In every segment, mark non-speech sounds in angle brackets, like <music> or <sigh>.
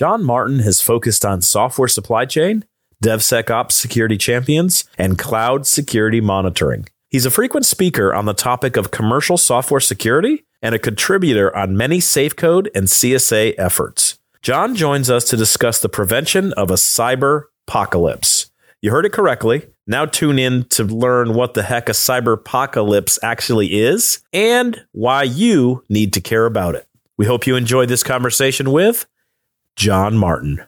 John Martin has focused on software supply chain, DevSecOps security champions, and cloud security monitoring. He's a frequent speaker on the topic of commercial software security and a contributor on many SafeCode and CSA efforts. John joins us to discuss the prevention of a cyber apocalypse. You heard it correctly. Now tune in to learn what the heck a cyber apocalypse actually is and why you need to care about it. We hope you enjoyed this conversation with John Martin.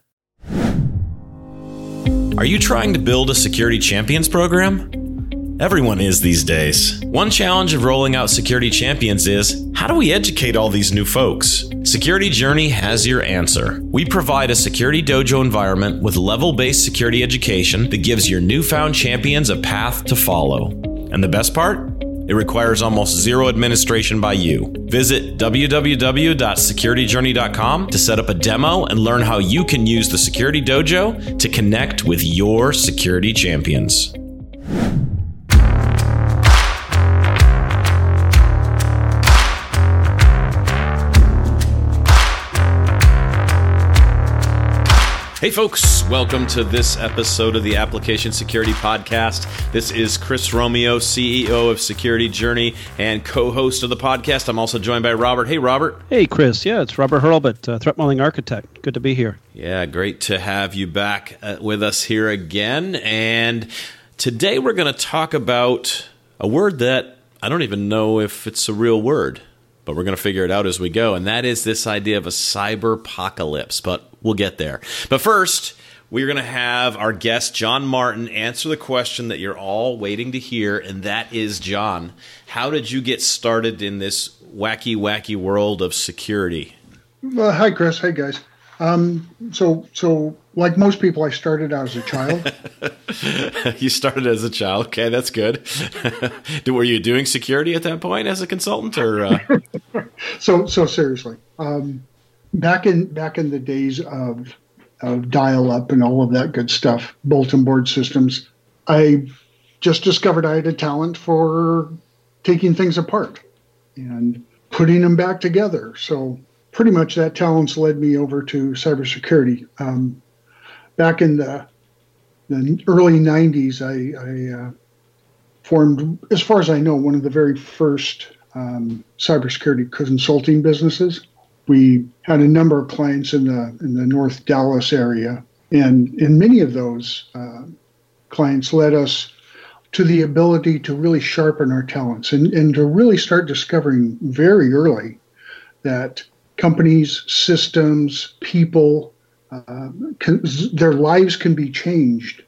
Are you trying to build a security champions program? Everyone is these days. One challenge of rolling out security champions is how do we educate all these new folks? Security Journey has your answer. We provide a security dojo environment with level based security education that gives your newfound champions a path to follow. And the best part? It requires almost zero administration by you. Visit www.securityjourney.com to set up a demo and learn how you can use the Security Dojo to connect with your security champions. Hey, folks, welcome to this episode of the Application Security Podcast. This is Chris Romeo, CEO of Security Journey and co host of the podcast. I'm also joined by Robert. Hey, Robert. Hey, Chris. Yeah, it's Robert Hurlbut, uh, threat modeling architect. Good to be here. Yeah, great to have you back uh, with us here again. And today we're going to talk about a word that I don't even know if it's a real word but we're going to figure it out as we go. And that is this idea of a cyber apocalypse. But we'll get there. But first, we're going to have our guest, John Martin, answer the question that you're all waiting to hear. And that is, John, how did you get started in this wacky, wacky world of security? Well, hi, Chris. Hey, guys. Um, so, so like most people, I started out as a child. <laughs> you started as a child. Okay, that's good. <laughs> Were you doing security at that point as a consultant, or? Uh... <laughs> so, so seriously, um, back in back in the days of of dial up and all of that good stuff, bulletin board systems, I just discovered I had a talent for taking things apart and putting them back together. So pretty much that talents led me over to cybersecurity. Um, back in the, the early 90s, I, I uh, formed, as far as I know, one of the very first um, cybersecurity consulting businesses. We had a number of clients in the in the North Dallas area, and in many of those uh, clients led us to the ability to really sharpen our talents and, and to really start discovering very early that companies, systems, people, uh, can, their lives can be changed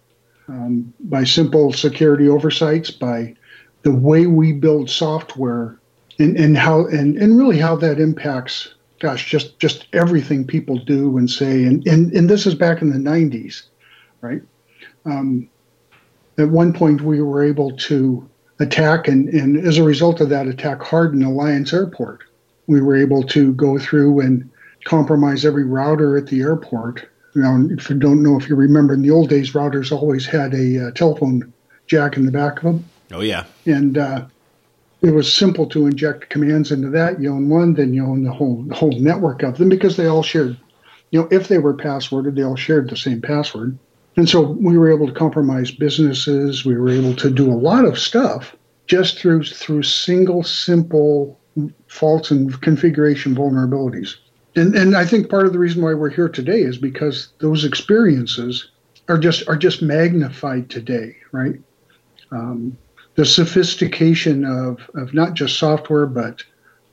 um, by simple security oversights, by the way we build software, and, and how and, and really how that impacts, gosh, just just everything people do and say. And and, and this is back in the '90s, right? Um, at one point, we were able to attack, and, and as a result of that, attack harden Alliance Airport we were able to go through and compromise every router at the airport. Now, if you don't know if you remember, in the old days, routers always had a uh, telephone jack in the back of them. Oh yeah, and uh, it was simple to inject commands into that. You own one, then you own the whole the whole network of them because they all shared. You know, if they were passworded, they all shared the same password. And so we were able to compromise businesses. We were able to do a lot of stuff just through through single, simple faults and configuration vulnerabilities. And, and I think part of the reason why we're here today is because those experiences are just are just magnified today, right? Um, the sophistication of, of not just software, but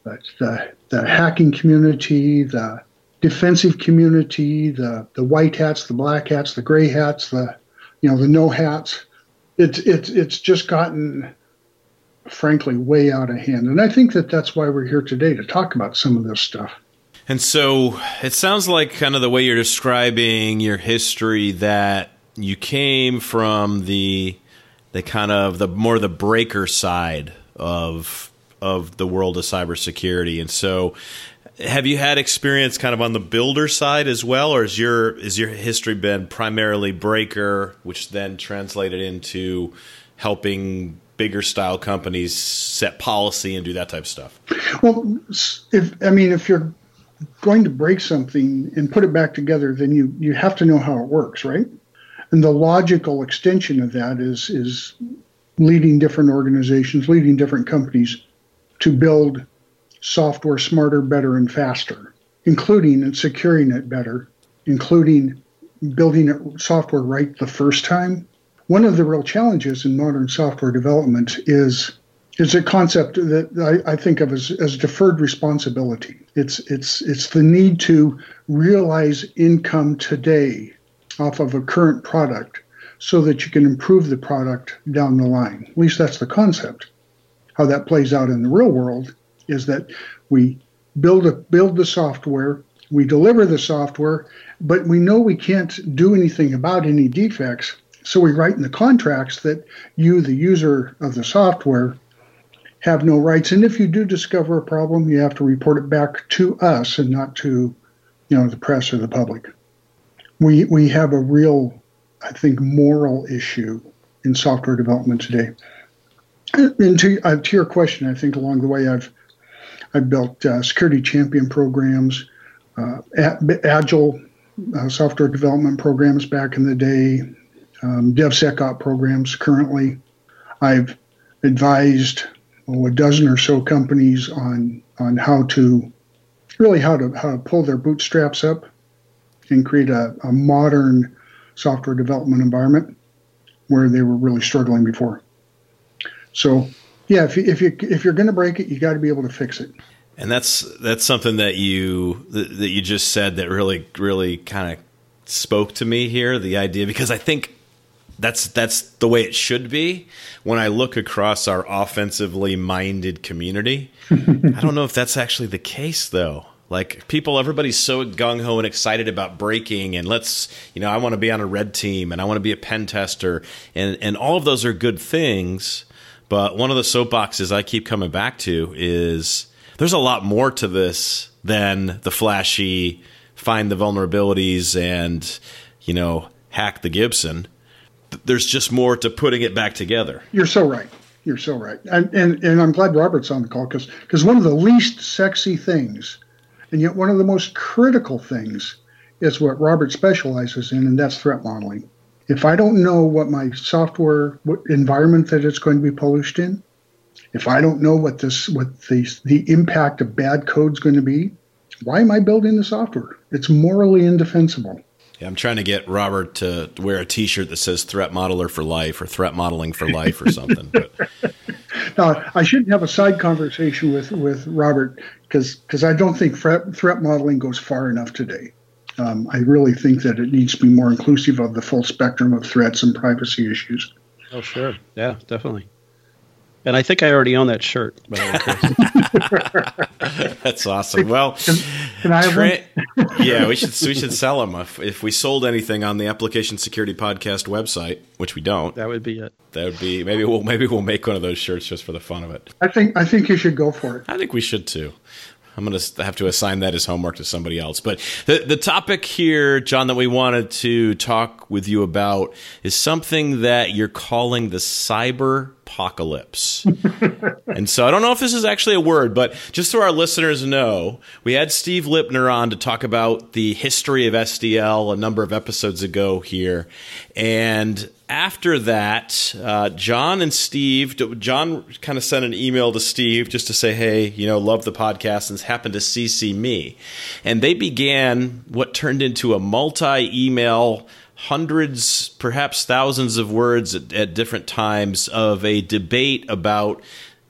but the the hacking community, the defensive community, the the white hats, the black hats, the gray hats, the you know the no hats. It's it's it's just gotten frankly way out of hand. And I think that that's why we're here today to talk about some of this stuff. And so it sounds like kind of the way you're describing your history that you came from the the kind of the more the breaker side of of the world of cybersecurity. And so have you had experience kind of on the builder side as well or is your is your history been primarily breaker which then translated into helping bigger style companies set policy and do that type of stuff? Well, if I mean, if you're going to break something and put it back together, then you you have to know how it works, right? And the logical extension of that is is leading different organizations, leading different companies to build software smarter, better, and faster, including and securing it better, including building software right the first time. One of the real challenges in modern software development is is a concept that I, I think of as, as deferred responsibility. It's it's it's the need to realize income today off of a current product so that you can improve the product down the line. At least that's the concept. How that plays out in the real world is that we build a build the software, we deliver the software, but we know we can't do anything about any defects. So we write in the contracts that you, the user of the software, have no rights. And if you do discover a problem, you have to report it back to us and not to, you know, the press or the public. We we have a real, I think, moral issue in software development today. And to, uh, to your question, I think along the way I've I've built uh, security champion programs, uh, agile uh, software development programs back in the day, um, DevSecOps programs currently. I've advised oh, a dozen or so companies on on how to really how to how to pull their bootstraps up and create a, a modern software development environment where they were really struggling before. So, yeah, if you, if you if you're going to break it, you got to be able to fix it. And that's that's something that you that you just said that really really kind of spoke to me here. The idea because I think that's that's the way it should be. When I look across our offensively minded community, <laughs> I don't know if that's actually the case though. Like people, everybody's so gung ho and excited about breaking, and let's, you know, I want to be on a red team, and I want to be a pen tester, and and all of those are good things. But one of the soapboxes I keep coming back to is there's a lot more to this than the flashy find the vulnerabilities and you know hack the Gibson there's just more to putting it back together. You're so right. You're so right. And and, and I'm glad Robert's on the call because because one of the least sexy things, and yet one of the most critical things, is what Robert specializes in, and that's threat modeling. If I don't know what my software environment that it's going to be published in, if I don't know what this what the the impact of bad code is going to be, why am I building the software? It's morally indefensible. Yeah, I'm trying to get Robert to wear a T-shirt that says "Threat Modeler for Life" or "Threat Modeling for Life" or something. But. <laughs> now, I shouldn't have a side conversation with with Robert because because I don't think threat, threat modeling goes far enough today. Um, I really think that it needs to be more inclusive of the full spectrum of threats and privacy issues. Oh, sure. Yeah, definitely. And I think I already own that shirt. <laughs> <laughs> That's awesome. Well, can, can I tra- <laughs> yeah, we should we should sell them if, if we sold anything on the Application Security Podcast website, which we don't. That would be it. That would be maybe we'll maybe we'll make one of those shirts just for the fun of it. I think I think you should go for it. I think we should too. I'm going to have to assign that as homework to somebody else. But the, the topic here, John, that we wanted to talk with you about is something that you're calling the cyber apocalypse. <laughs> and so I don't know if this is actually a word, but just so our listeners know, we had Steve Lipner on to talk about the history of SDL a number of episodes ago here. And after that, uh, John and Steve, John kind of sent an email to Steve just to say, hey, you know, love the podcast and happened to CC me. And they began what turned into a multi email hundreds, perhaps thousands of words at, at different times of a debate about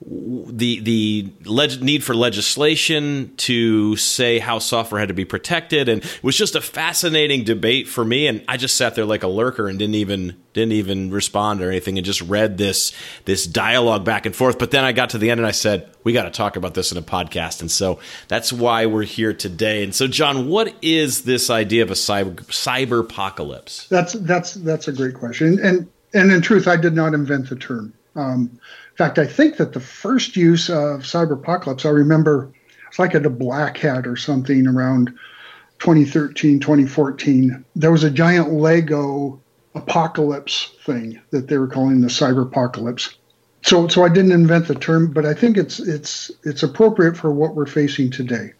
the the leg- need for legislation to say how software had to be protected. And it was just a fascinating debate for me. And I just sat there like a lurker and didn't even didn't even respond or anything and just read this this dialogue back and forth. But then I got to the end and I said we got to talk about this in a podcast. And so that's why we're here today. And so John what is this idea of a cyber cyber apocalypse? That's that's that's a great question. And and in truth I did not invent the term. Um, in fact, I think that the first use of cyber apocalypse, I remember it's like at a black hat or something around 2013, 2014. There was a giant Lego apocalypse thing that they were calling the cyber apocalypse. So, so I didn't invent the term, but I think it's it's it's appropriate for what we're facing today.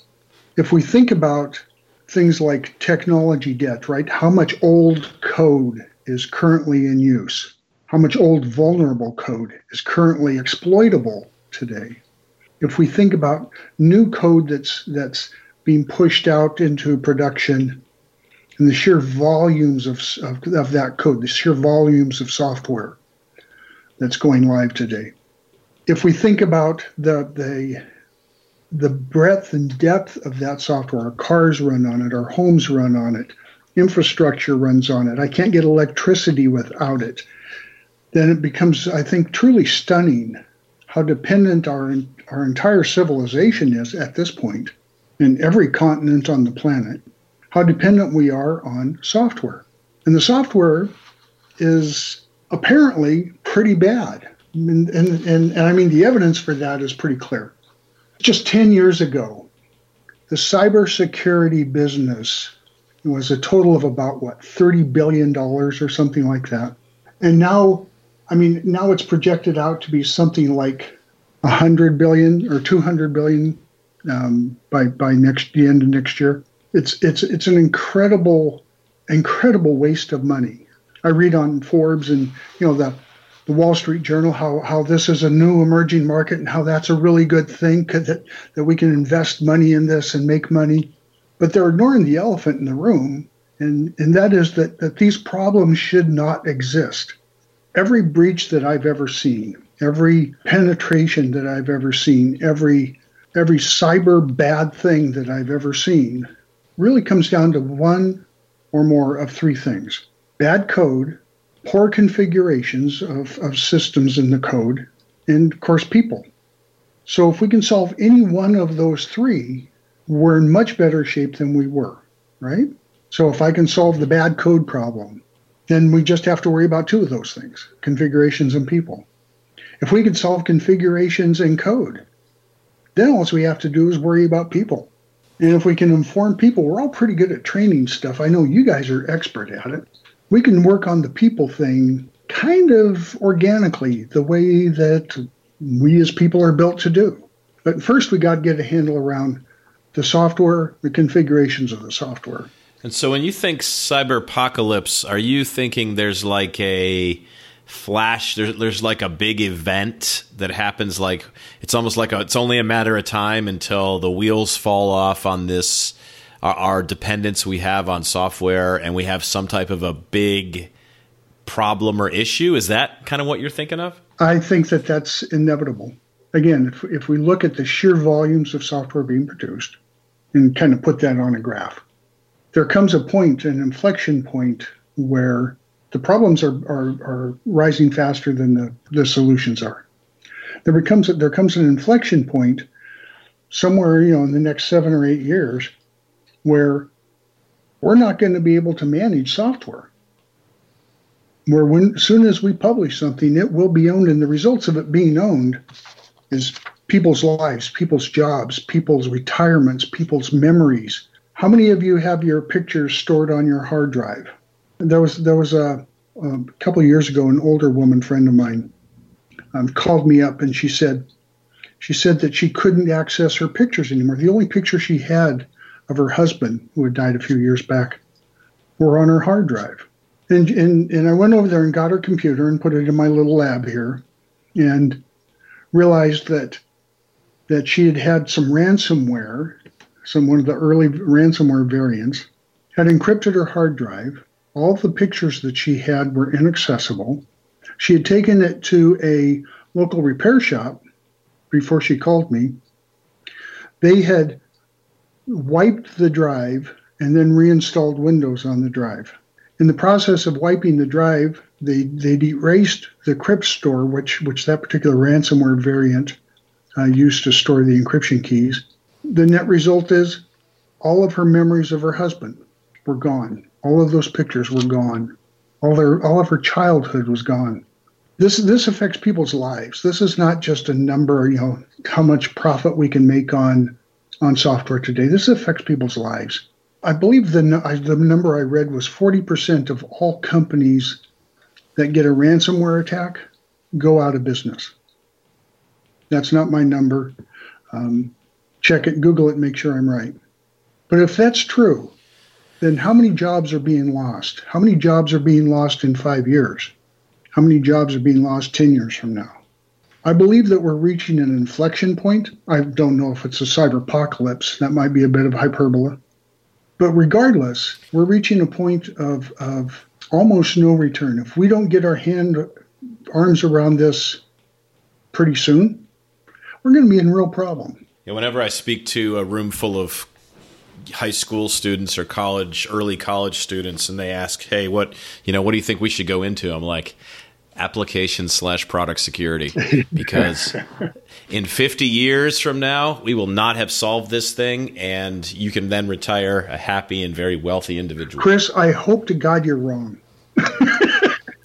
If we think about things like technology debt, right? How much old code is currently in use? How much old vulnerable code is currently exploitable today? If we think about new code that's that's being pushed out into production and the sheer volumes of, of, of that code, the sheer volumes of software that's going live today. If we think about the, the, the breadth and depth of that software, our cars run on it, our homes run on it, infrastructure runs on it, I can't get electricity without it, then it becomes, I think, truly stunning how dependent our, our entire civilization is at this point in every continent on the planet how dependent we are on software. And the software is apparently pretty bad. And, and, and, and, I mean, the evidence for that is pretty clear. Just 10 years ago, the cybersecurity business was a total of about, what, $30 billion or something like that. And now, I mean, now it's projected out to be something like 100 billion or 200 billion um, by, by next the end of next year it's it's it's an incredible incredible waste of money. I read on Forbes and you know the the Wall Street Journal how how this is a new emerging market and how that's a really good thing that that we can invest money in this and make money. But they're ignoring the elephant in the room, and and that is that that these problems should not exist. Every breach that I've ever seen, every penetration that I've ever seen, every every cyber bad thing that I've ever seen really comes down to one or more of three things bad code, poor configurations of, of systems in the code, and of course, people. So, if we can solve any one of those three, we're in much better shape than we were, right? So, if I can solve the bad code problem, then we just have to worry about two of those things configurations and people. If we can solve configurations and code, then all we have to do is worry about people. And if we can inform people, we're all pretty good at training stuff. I know you guys are expert at it. We can work on the people thing kind of organically, the way that we as people are built to do. But first, we got to get a handle around the software, the configurations of the software. And so, when you think cyber apocalypse, are you thinking there's like a flash there's, there's like a big event that happens like it's almost like a, it's only a matter of time until the wheels fall off on this our, our dependence we have on software and we have some type of a big problem or issue? Is that kind of what you're thinking of? I think that that's inevitable. Again if, if we look at the sheer volumes of software being produced and kind of put that on a graph there comes a point an inflection point where the problems are, are, are rising faster than the, the solutions are. There becomes there comes an inflection point somewhere you know in the next seven or eight years where we're not going to be able to manage software. Where when soon as we publish something, it will be owned, and the results of it being owned is people's lives, people's jobs, people's retirements, people's memories. How many of you have your pictures stored on your hard drive? there was there was a, a couple years ago an older woman friend of mine um, called me up and she said she said that she couldn't access her pictures anymore. The only picture she had of her husband, who had died a few years back, were on her hard drive. And, and, and I went over there and got her computer and put it in my little lab here and realized that that she had had some ransomware, some one of the early ransomware variants, had encrypted her hard drive all the pictures that she had were inaccessible. She had taken it to a local repair shop before she called me. They had wiped the drive and then reinstalled Windows on the drive. In the process of wiping the drive, they they'd erased the crypt store, which which that particular ransomware variant uh, used to store the encryption keys. The net result is all of her memories of her husband were gone. All of those pictures were gone. All their all of her childhood was gone. This this affects people's lives. This is not just a number, you know, how much profit we can make on on software today. This affects people's lives. I believe the the number I read was 40% of all companies that get a ransomware attack go out of business. That's not my number. Um, check it, Google it, make sure I'm right. But if that's true, then how many jobs are being lost? How many jobs are being lost in five years? How many jobs are being lost 10 years from now? I believe that we're reaching an inflection point. I don't know if it's a cyber apocalypse. That might be a bit of hyperbole. But regardless, we're reaching a point of, of almost no return. If we don't get our hand arms around this pretty soon, we're going to be in real problem. Yeah, whenever I speak to a room full of high school students or college, early college students, and they ask, "Hey, what you know, what do you think we should go into?" I'm like, application slash product security. <laughs> Because in 50 years from now we will not have solved this thing and you can then retire a happy and very wealthy individual. Chris i hope to god you're wrong.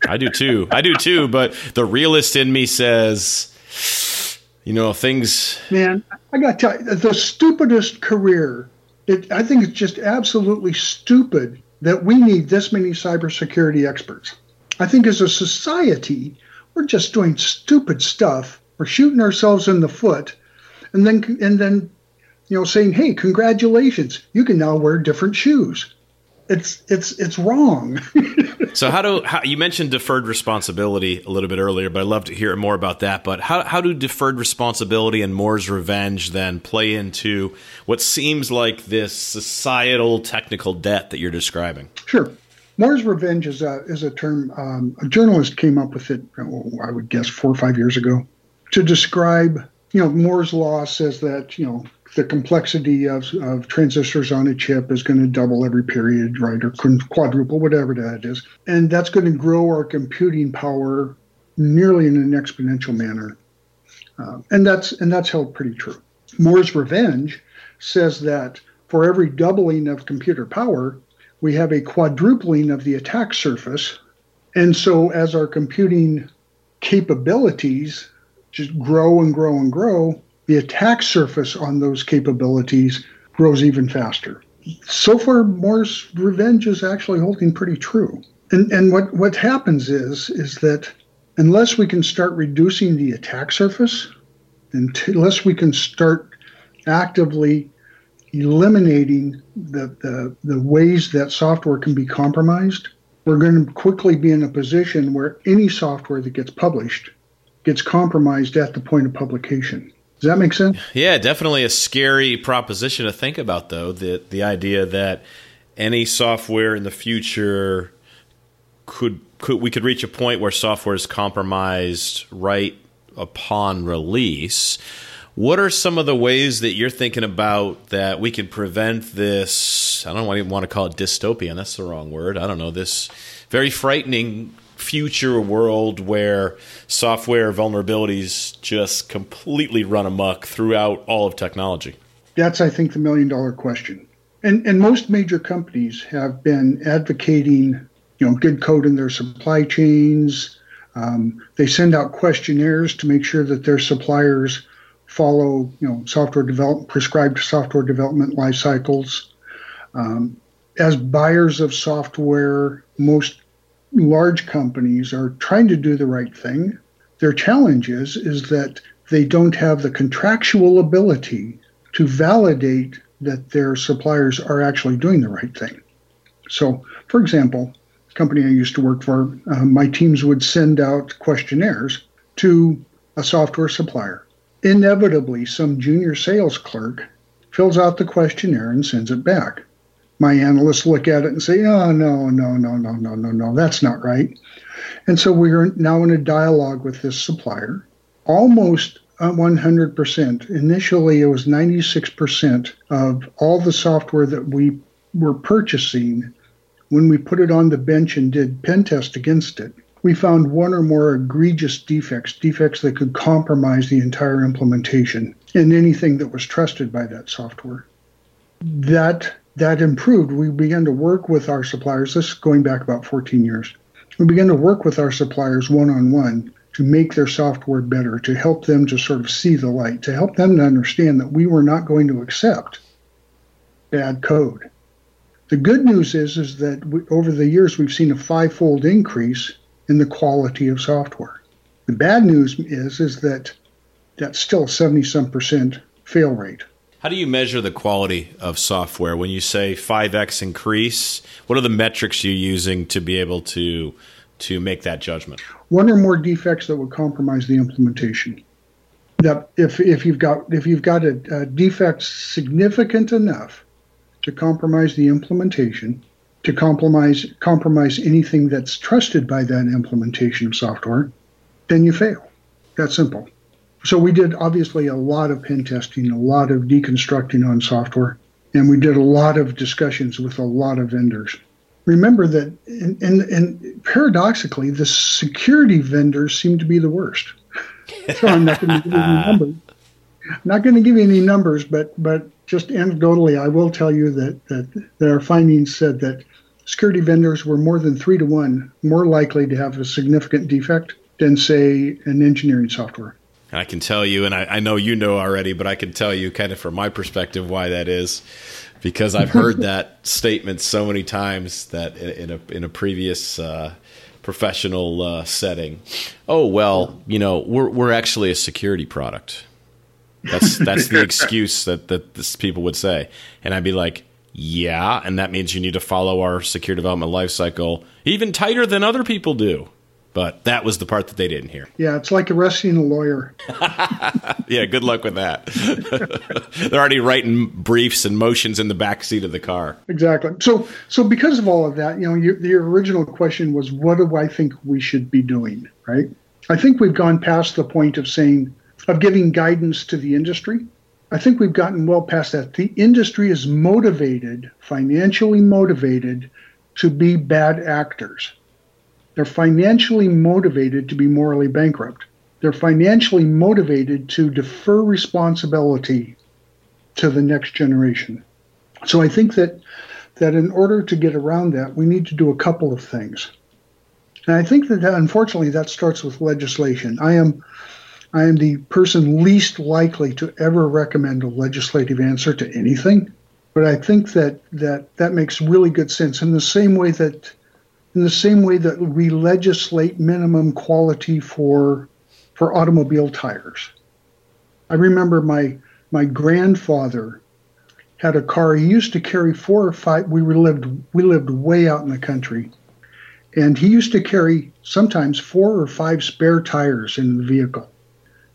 I do too. I do too but the realist in me says you know things man i got to tell you the stupidest career it, i think it's just absolutely stupid that we need this many cybersecurity experts I think as a society, we're just doing stupid stuff. We're shooting ourselves in the foot, and then and then, you know, saying, "Hey, congratulations! You can now wear different shoes." It's it's it's wrong. <laughs> so how do how, you mentioned deferred responsibility a little bit earlier, but I'd love to hear more about that. But how how do deferred responsibility and Moore's revenge then play into what seems like this societal technical debt that you're describing? Sure. Moore's revenge is a is a term um, a journalist came up with it. Oh, I would guess four or five years ago to describe. You know, Moore's law says that you know the complexity of, of transistors on a chip is going to double every period, right, or quadruple, whatever that is, and that's going to grow our computing power nearly in an exponential manner, uh, and that's and that's held pretty true. Moore's revenge says that for every doubling of computer power, we have a quadrupling of the attack surface. And so, as our computing capabilities just grow and grow and grow, the attack surface on those capabilities grows even faster. So far, Moore's revenge is actually holding pretty true. And, and what, what happens is, is that unless we can start reducing the attack surface, unless we can start actively eliminating the, the, the ways that software can be compromised, we're going to quickly be in a position where any software that gets published gets compromised at the point of publication. Does that make sense? Yeah, definitely a scary proposition to think about, though. The the idea that any software in the future could could we could reach a point where software is compromised right upon release. What are some of the ways that you're thinking about that we can prevent this? I don't even want to call it dystopian. That's the wrong word. I don't know. This very frightening future world where software vulnerabilities just completely run amok throughout all of technology? That's, I think, the million dollar question. And, and most major companies have been advocating, you know, good code in their supply chains. Um, they send out questionnaires to make sure that their suppliers follow you know software develop prescribed software development life cycles. Um, as buyers of software, most large companies are trying to do the right thing. Their challenge is, is that they don't have the contractual ability to validate that their suppliers are actually doing the right thing. So, for example, the company I used to work for, uh, my teams would send out questionnaires to a software supplier inevitably some junior sales clerk fills out the questionnaire and sends it back. My analysts look at it and say, oh, no, no, no, no, no, no, no, that's not right. And so we're now in a dialogue with this supplier. Almost 100%. Initially, it was 96% of all the software that we were purchasing when we put it on the bench and did pen test against it we found one or more egregious defects, defects that could compromise the entire implementation and anything that was trusted by that software. That that improved. We began to work with our suppliers. This is going back about 14 years. We began to work with our suppliers one on one to make their software better, to help them to sort of see the light, to help them to understand that we were not going to accept bad code. The good news is, is that we, over the years we've seen a fivefold increase in the quality of software. The bad news is is that that's still 70 some percent fail rate. How do you measure the quality of software when you say 5x increase? What are the metrics you're using to be able to to make that judgment? One or more defects that would compromise the implementation. That if if you've got if you've got a, a defect significant enough to compromise the implementation, to compromise compromise anything that's trusted by that implementation of software, then you fail. That's simple. So we did obviously a lot of pen testing, a lot of deconstructing on software, and we did a lot of discussions with a lot of vendors. Remember that, and, and, and paradoxically, the security vendors seem to be the worst. So I'm not going to give you any <laughs> numbers. Not going to give you any numbers, but but just anecdotally, I will tell you that that, that our findings said that security vendors were more than three to one more likely to have a significant defect than, say, an engineering software. I can tell you, and I, I, know you know already, but I can tell you kind of from my perspective why that is, because I've heard <laughs> that statement so many times that in, in a in a previous uh, professional uh, setting. Oh well, you know, we're we're actually a security product. That's that's the <laughs> excuse that that this people would say, and I'd be like, yeah, and that means you need to follow our secure development lifecycle even tighter than other people do. But that was the part that they didn't hear. Yeah, it's like arresting a lawyer. <laughs> yeah, good luck with that. <laughs> They're already writing briefs and motions in the back seat of the car. Exactly. So, so because of all of that, you know, your, your original question was, what do I think we should be doing? Right. I think we've gone past the point of saying of giving guidance to the industry. I think we've gotten well past that. The industry is motivated, financially motivated, to be bad actors. They're financially motivated to be morally bankrupt. They're financially motivated to defer responsibility to the next generation. So I think that that in order to get around that, we need to do a couple of things. And I think that, that unfortunately that starts with legislation. I am I am the person least likely to ever recommend a legislative answer to anything, but I think that that that makes really good sense in the same way that in the same way that we legislate minimum quality for for automobile tires. I remember my my grandfather had a car. He used to carry four or five. We lived we lived way out in the country, and he used to carry sometimes four or five spare tires in the vehicle,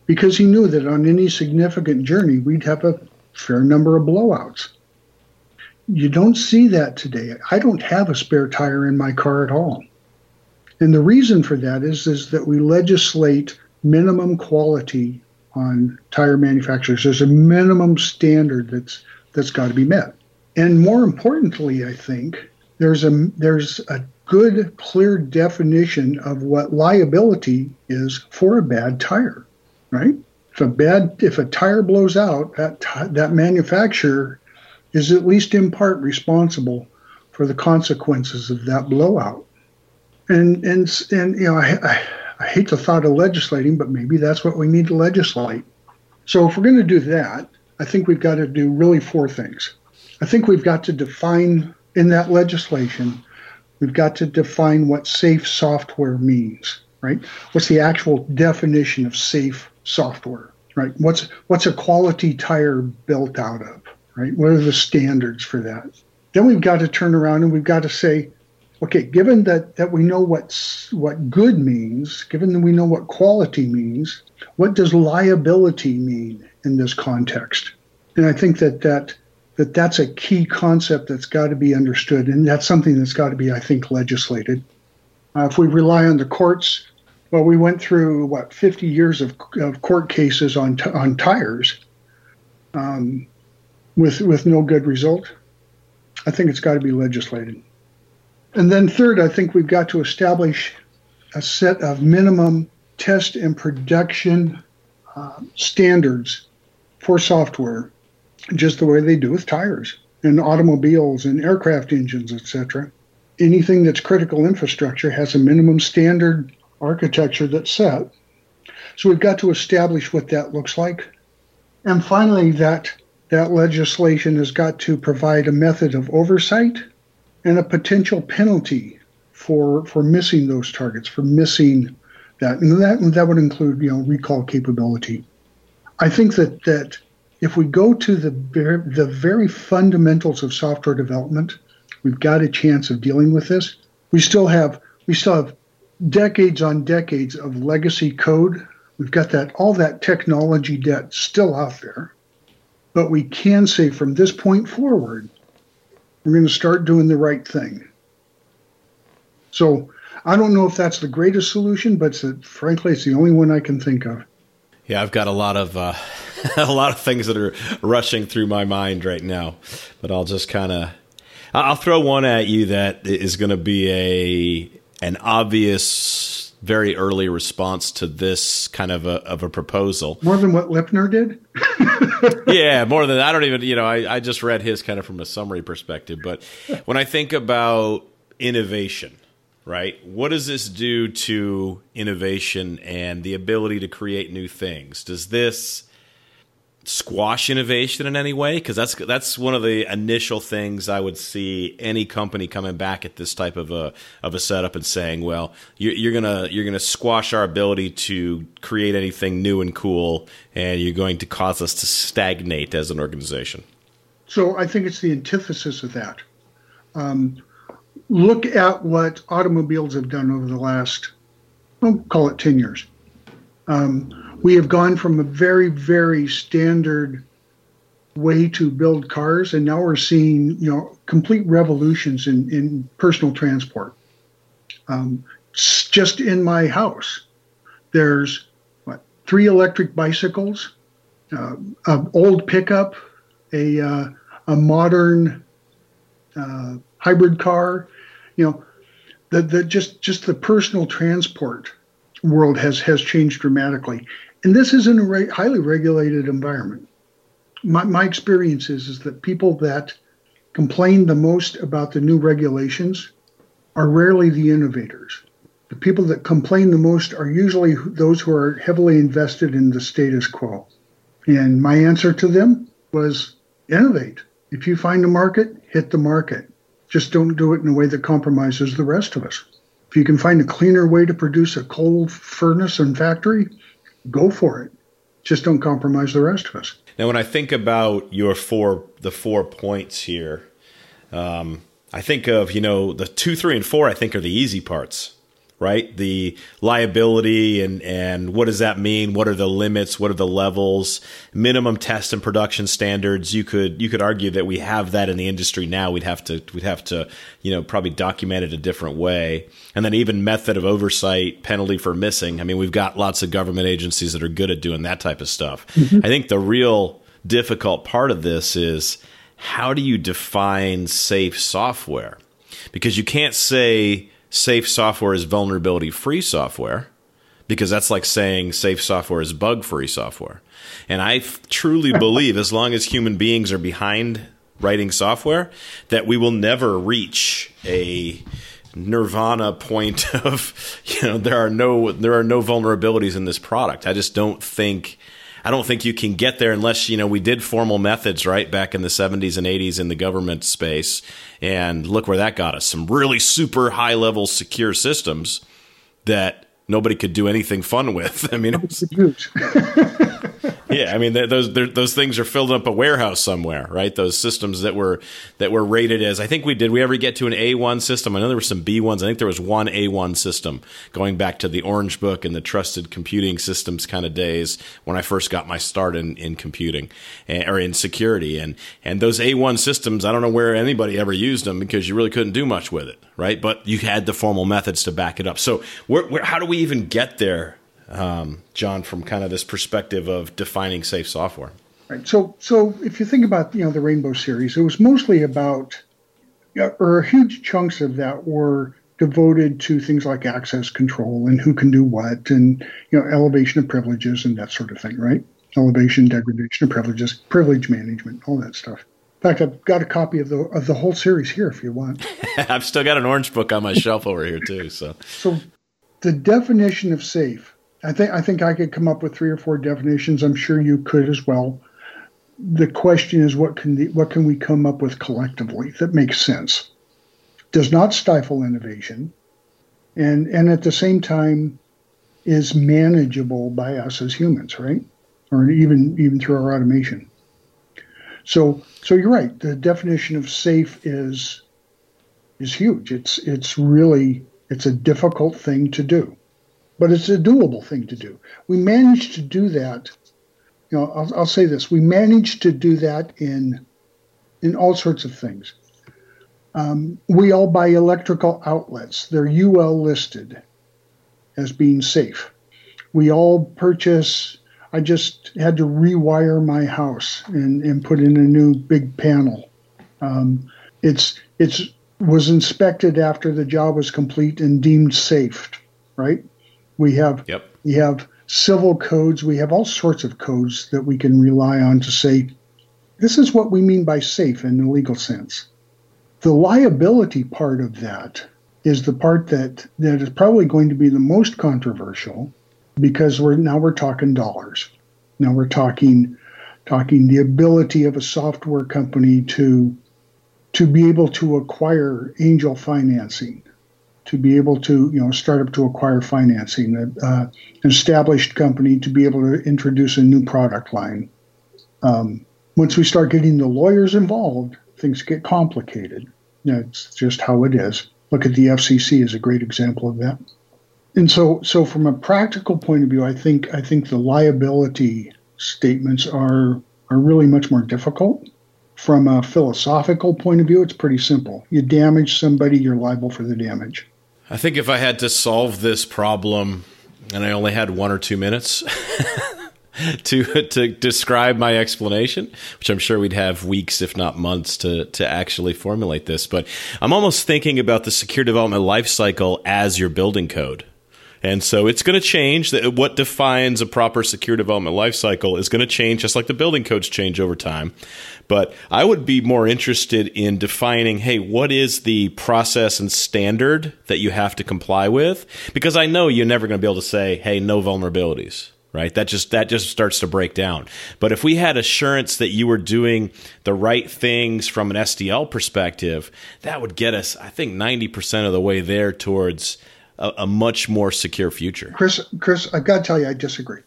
because he knew that on any significant journey we'd have a fair number of blowouts. You don't see that today. I don't have a spare tire in my car at all. And the reason for that is, is that we legislate minimum quality on tire manufacturers. There's a minimum standard that's that's got to be met. And more importantly, I think there's a there's a good clear definition of what liability is for a bad tire, right? If a bad if a tire blows out, that that manufacturer is at least in part responsible for the consequences of that blowout. And and and you know, I, I, I hate the thought of legislating, but maybe that's what we need to legislate. So if we're going to do that, I think we've got to do really four things. I think we've got to define in that legislation, we've got to define what safe software means, right? What's the actual definition of safe software, right? What's what's a quality tire built out of? Right? What are the standards for that? Then we've got to turn around and we've got to say, okay, given that, that we know what's, what good means, given that we know what quality means, what does liability mean in this context? And I think that, that, that that's a key concept that's got to be understood, and that's something that's got to be, I think, legislated. Uh, if we rely on the courts, well, we went through what 50 years of, of court cases on t- on tires. Um, with with no good result, I think it's got to be legislated. And then third, I think we've got to establish a set of minimum test and production uh, standards for software, just the way they do with tires and automobiles and aircraft engines, etc. Anything that's critical infrastructure has a minimum standard architecture that's set. So we've got to establish what that looks like. And finally, that that legislation has got to provide a method of oversight and a potential penalty for for missing those targets, for missing that, and that that would include you know recall capability. I think that that if we go to the the very fundamentals of software development, we've got a chance of dealing with this. We still have we still have decades on decades of legacy code. We've got that all that technology debt still out there. But we can say from this point forward, we're going to start doing the right thing. So I don't know if that's the greatest solution, but it's a, frankly, it's the only one I can think of. Yeah, I've got a lot of uh, <laughs> a lot of things that are rushing through my mind right now, but I'll just kind of I'll throw one at you that is going to be a an obvious, very early response to this kind of a of a proposal. More than what Lipner did. <laughs> yeah, more than I don't even you know I I just read his kind of from a summary perspective, but when I think about innovation right? What does this do to innovation and the ability to create new things? Does this squash innovation in any way? Because that's that's one of the initial things I would see any company coming back at this type of a of a setup and saying, "Well, you're, you're gonna you're gonna squash our ability to create anything new and cool, and you're going to cause us to stagnate as an organization." So I think it's the antithesis of that. Um, look at what automobiles have done over the last, I'll call it 10 years. Um, we have gone from a very, very standard way to build cars, and now we're seeing, you know, complete revolutions in, in personal transport. Um, just in my house, there's what three electric bicycles, uh, an old pickup, a uh, a modern uh, hybrid car, you know, the, the just just the personal transport world has has changed dramatically, and this is in a re- highly regulated environment. My my experience is is that people that complain the most about the new regulations are rarely the innovators. The people that complain the most are usually those who are heavily invested in the status quo. And my answer to them was innovate. If you find a market, hit the market. Just don't do it in a way that compromises the rest of us. If you can find a cleaner way to produce a coal furnace and factory, go for it. Just don't compromise the rest of us. Now, when I think about your four, the four points here, um, I think of you know the two, three, and four. I think are the easy parts right? The liability and and what does that mean? What are the limits? What are the levels? Minimum test and production standards. You could you could argue that we have that in the industry now. We'd have to we'd have to you know probably document it a different way. And then even method of oversight, penalty for missing. I mean, we've got lots of government agencies that are good at doing that type of stuff. Mm-hmm. I think the real difficult part of this is how do you define safe software? Because you can't say safe software is vulnerability free software because that's like saying safe software is bug free software. And I f- truly <laughs> believe as long as human beings are behind writing software that we will never reach a nirvana point <laughs> of you know there are no there are no vulnerabilities in this product. I just don't think I don't think you can get there unless you know we did formal methods right back in the 70s and 80s in the government space, and look where that got us. Some really super high level secure systems that nobody could do anything fun with. <laughs> I mean, <laughs> yeah, I mean those those things are filled up a warehouse somewhere, right? Those systems that were that were rated as I think we did. We ever get to an A one system? I know there were some B ones. I think there was one A one system going back to the Orange Book and the trusted computing systems kind of days when I first got my start in in computing eh, or in security. And and those A one systems, I don't know where anybody ever used them because you really couldn't do much with it, right? But you had the formal methods to back it up. So where, where how do we even get there? Um, John, from kind of this perspective of defining safe software. Right. So, so if you think about you know the Rainbow series, it was mostly about, or huge chunks of that were devoted to things like access control and who can do what, and you know elevation of privileges and that sort of thing, right? Elevation, degradation of privileges, privilege management, all that stuff. In fact, I've got a copy of the of the whole series here if you want. <laughs> <laughs> I've still got an orange book on my shelf over here too. So, so the definition of safe I think I think I could come up with three or four definitions. I'm sure you could as well. The question is, what can the, what can we come up with collectively that makes sense? Does not stifle innovation, and and at the same time is manageable by us as humans, right? Or even even through our automation. So so you're right. The definition of safe is is huge. It's it's really it's a difficult thing to do, but it's a doable thing to do. We managed to do that. You know, I'll, I'll say this: we managed to do that in in all sorts of things. Um, we all buy electrical outlets; they're UL listed as being safe. We all purchase. I just had to rewire my house and, and put in a new big panel. Um, it's it's was inspected after the job was complete and deemed safe, right? We have yep. we have civil codes, we have all sorts of codes that we can rely on to say this is what we mean by safe in the legal sense. The liability part of that is the part that, that is probably going to be the most controversial because we're now we're talking dollars. Now we're talking talking the ability of a software company to to be able to acquire angel financing, to be able to, you know, start up to acquire financing, uh, an established company to be able to introduce a new product line. Um, once we start getting the lawyers involved, things get complicated. That's just how it is. Look at the FCC as a great example of that. And so, so from a practical point of view, I think I think the liability statements are are really much more difficult from a philosophical point of view, it's pretty simple. You damage somebody, you're liable for the damage. I think if I had to solve this problem and I only had one or two minutes <laughs> to to describe my explanation, which I'm sure we'd have weeks, if not months, to to actually formulate this. But I'm almost thinking about the secure development lifecycle as your building code. And so it's going to change. That what defines a proper secure development lifecycle is going to change, just like the building codes change over time. But I would be more interested in defining, hey, what is the process and standard that you have to comply with? Because I know you're never going to be able to say, hey, no vulnerabilities right that just that just starts to break down but if we had assurance that you were doing the right things from an SDL perspective that would get us i think 90% of the way there towards a, a much more secure future chris chris i've got to tell you i disagree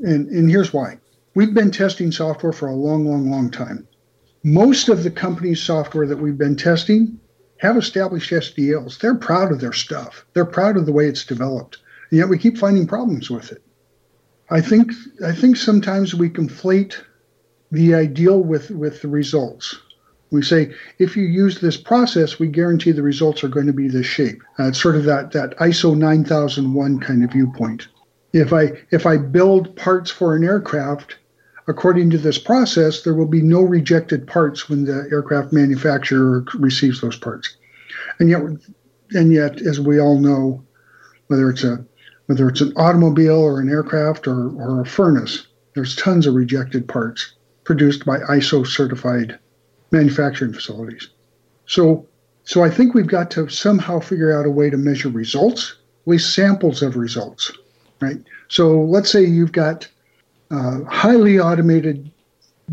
and and here's why we've been testing software for a long long long time most of the company's software that we've been testing have established SDLs. They're proud of their stuff. They're proud of the way it's developed. And yet we keep finding problems with it. I think I think sometimes we conflate the ideal with, with the results. We say if you use this process, we guarantee the results are going to be this shape. Uh, it's sort of that that ISO 9001 kind of viewpoint. If I if I build parts for an aircraft according to this process, there will be no rejected parts when the aircraft manufacturer receives those parts. And yet, and yet, as we all know, whether it's a whether it's an automobile or an aircraft or, or a furnace, there's tons of rejected parts produced by ISO certified manufacturing facilities. So, so I think we've got to somehow figure out a way to measure results, at least samples of results, right? So let's say you've got uh, highly automated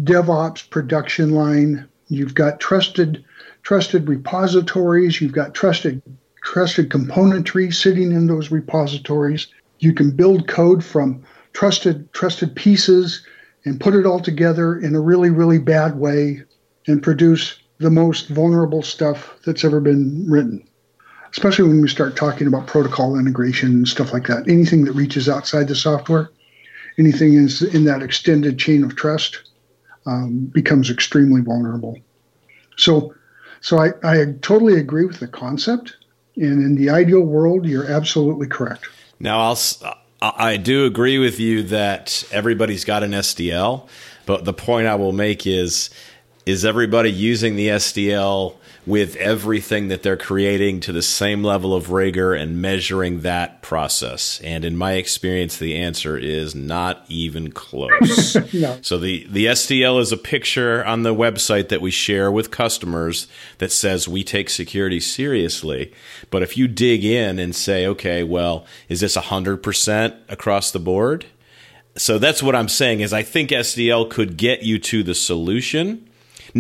DevOps production line. You've got trusted trusted repositories. You've got trusted trusted componentry sitting in those repositories. You can build code from trusted trusted pieces and put it all together in a really really bad way and produce the most vulnerable stuff that's ever been written. Especially when we start talking about protocol integration and stuff like that. Anything that reaches outside the software anything is in that extended chain of trust um, becomes extremely vulnerable. So, so I, I totally agree with the concept, and in the ideal world, you're absolutely correct. Now, I'll I do agree with you that everybody's got an SDL, but the point I will make is is everybody using the SDL with everything that they're creating to the same level of rigor and measuring that process? And in my experience, the answer is not even close. <laughs> no. So the, the SDL is a picture on the website that we share with customers that says we take security seriously. But if you dig in and say, okay, well, is this 100% across the board? So that's what I'm saying is I think SDL could get you to the solution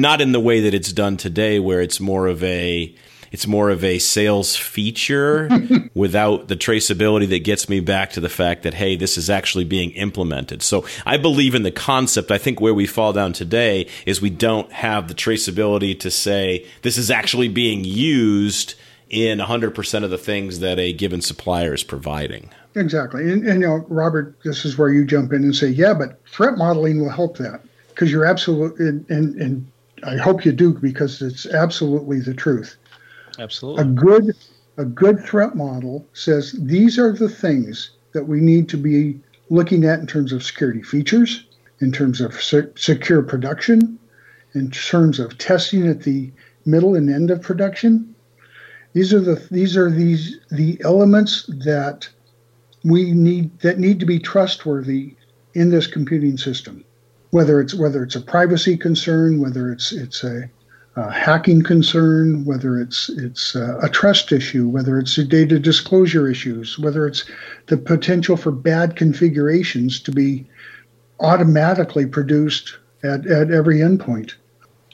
not in the way that it's done today, where it's more of a it's more of a sales feature <laughs> without the traceability that gets me back to the fact that hey, this is actually being implemented. So I believe in the concept. I think where we fall down today is we don't have the traceability to say this is actually being used in 100% of the things that a given supplier is providing. Exactly. And, and, you know, Robert, this is where you jump in and say, yeah, but threat modeling will help that because you're absolutely, and, and, and I hope you do because it's absolutely the truth. Absolutely. A good, a good threat model says these are the things that we need to be looking at in terms of security features, in terms of secure production, in terms of testing at the middle and end of production, these are the these are these the elements that we need that need to be trustworthy in this computing system. Whether it's whether it's a privacy concern, whether it's it's a, a hacking concern, whether it's it's a, a trust issue, whether it's data disclosure issues, whether it's the potential for bad configurations to be automatically produced at, at every endpoint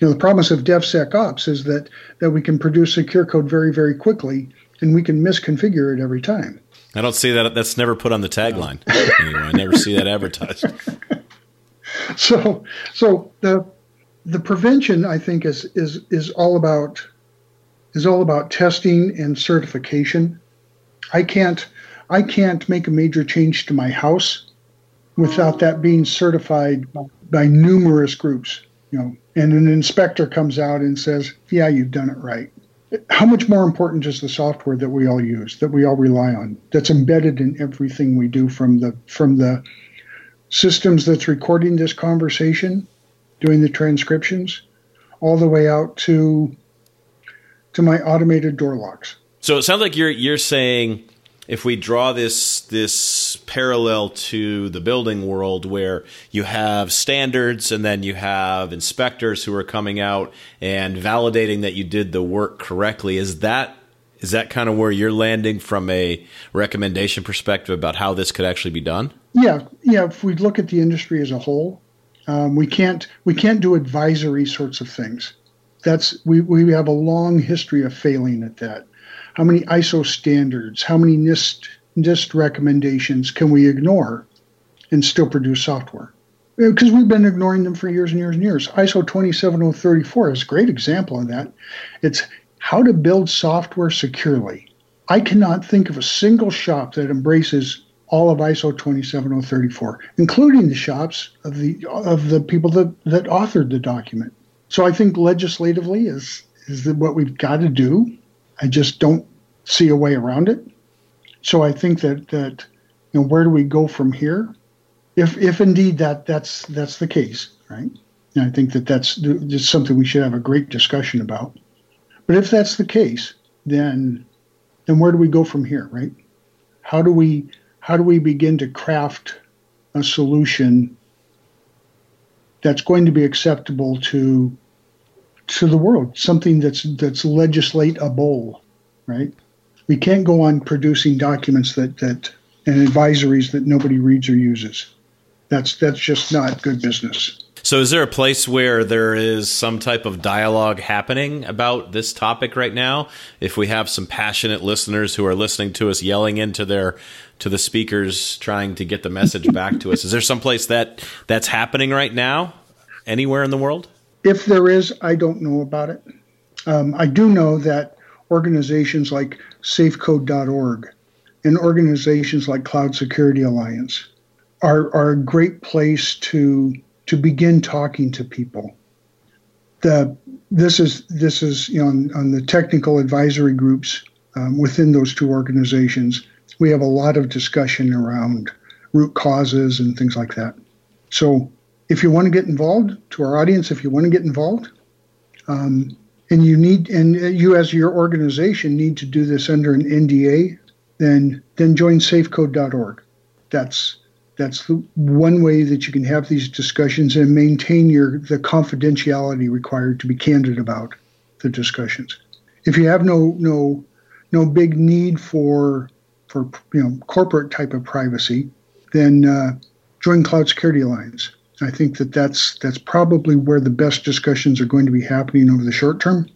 you know, the promise of DevSecOps is that that we can produce secure code very, very quickly, and we can misconfigure it every time. I don't see that. That's never put on the tagline. anyway, I never see that advertised. <laughs> <laughs> so, so the the prevention, I think, is is is all about is all about testing and certification. I can't I can't make a major change to my house without that being certified by, numerous groups. You know, and an inspector comes out and says, Yeah, you've done it right. How much more important is the software that we all use, that we all rely on, that's embedded in everything we do from the from the systems that's recording this conversation, doing the transcriptions, all the way out to to my automated door locks. So it sounds like you're you're saying if we draw this this parallel to the building world where you have standards and then you have inspectors who are coming out and validating that you did the work correctly is that is that kind of where you're landing from a recommendation perspective about how this could actually be done yeah yeah if we look at the industry as a whole um, we can't we can't do advisory sorts of things that's we, we have a long history of failing at that how many ISO standards, how many NIST, NIST recommendations can we ignore and still produce software? Because we've been ignoring them for years and years and years. ISO 27034 is a great example of that. It's how to build software securely. I cannot think of a single shop that embraces all of ISO 27034, including the shops of the of the people that, that authored the document. So I think legislatively is is what we've got to do I just don't see a way around it. So I think that that you know where do we go from here? If if indeed that that's that's the case, right? And I think that that's just something we should have a great discussion about. But if that's the case, then then where do we go from here, right? How do we how do we begin to craft a solution that's going to be acceptable to to the world, something that's that's legislatable, right? We can't go on producing documents that that and advisories that nobody reads or uses. That's that's just not good business. So, is there a place where there is some type of dialogue happening about this topic right now? If we have some passionate listeners who are listening to us yelling into their to the speakers, trying to get the message <laughs> back to us, is there some place that that's happening right now, anywhere in the world? If there is, I don't know about it. Um, I do know that organizations like safecode.org and organizations like Cloud Security Alliance are, are a great place to to begin talking to people. The this is this is you know on, on the technical advisory groups um, within those two organizations. We have a lot of discussion around root causes and things like that. So if you want to get involved, to our audience, if you want to get involved, um, and you need, and you as your organization need to do this under an NDA, then then join safecode.org. That's that's the one way that you can have these discussions and maintain your the confidentiality required to be candid about the discussions. If you have no no no big need for for you know corporate type of privacy, then uh, join Cloud Security Alliance. I think that that's that's probably where the best discussions are going to be happening over the short term.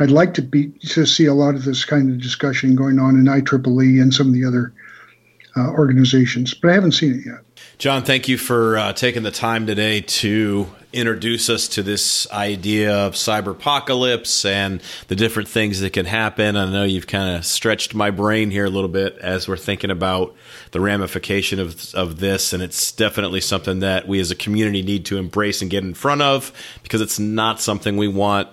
I'd like to be to see a lot of this kind of discussion going on in IEEE and some of the other uh, organizations, but I haven't seen it yet. John, thank you for uh, taking the time today to introduce us to this idea of cyber apocalypse and the different things that can happen. I know you've kind of stretched my brain here a little bit as we're thinking about the ramification of of this, and it's definitely something that we as a community need to embrace and get in front of because it's not something we want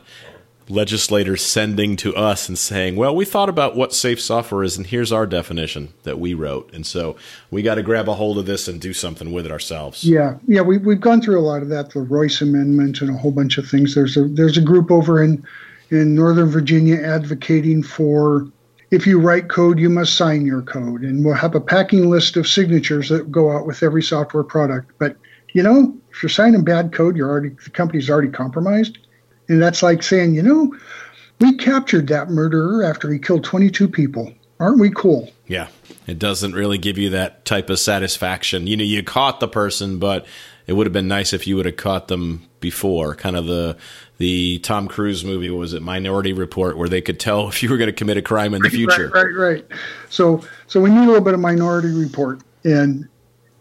legislators sending to us and saying, "Well, we thought about what safe software is, and here's our definition that we wrote." And so we got to grab a hold of this and do something with it ourselves. Yeah, yeah, we we've gone through a lot of that, the Royce Amendment and a whole bunch of things. There's a there's a group over in in Northern Virginia advocating for if you write code, you must sign your code, and we'll have a packing list of signatures that go out with every software product. But you know, if you're signing bad code, you're already the company's already compromised and that's like saying, you know, we captured that murderer after he killed 22 people. Aren't we cool? Yeah. It doesn't really give you that type of satisfaction. You know, you caught the person, but it would have been nice if you would have caught them before. Kind of the the Tom Cruise movie was it Minority Report, where they could tell <laughs> if you were going to commit a crime in the future. Right, right, right. So, so we need a little bit of Minority Report, and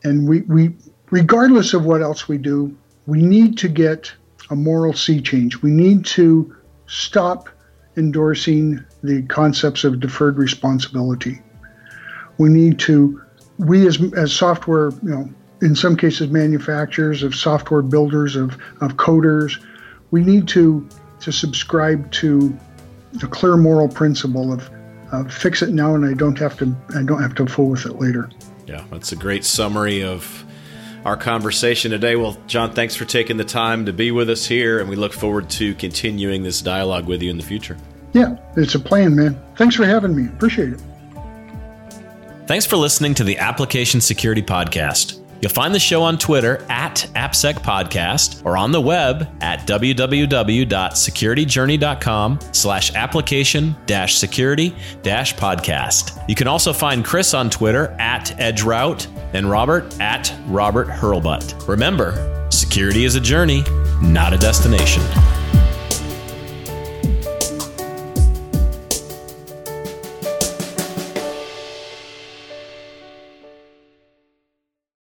and we we regardless of what else we do, we need to get a moral sea change. We need to stop endorsing the concepts of deferred responsibility. We need to, we as, as software, you know, in some cases manufacturers of software builders of, of coders, we need to to subscribe to the clear moral principle of uh, fix it now and I don't have to I don't have to fool with it later. Yeah, that's a great summary of our conversation today. Well, John, thanks for taking the time to be with us here, and we look forward to continuing this dialogue with you in the future. Yeah, it's a plan, man. Thanks for having me. Appreciate it. Thanks for listening to the Application Security Podcast. You'll find the show on Twitter at AppSec Podcast or on the web at www.securityjourney.com slash application dash security dash podcast. You can also find Chris on Twitter at EdgeRoute and Robert at Robert Hurlbut. Remember, security is a journey, not a destination.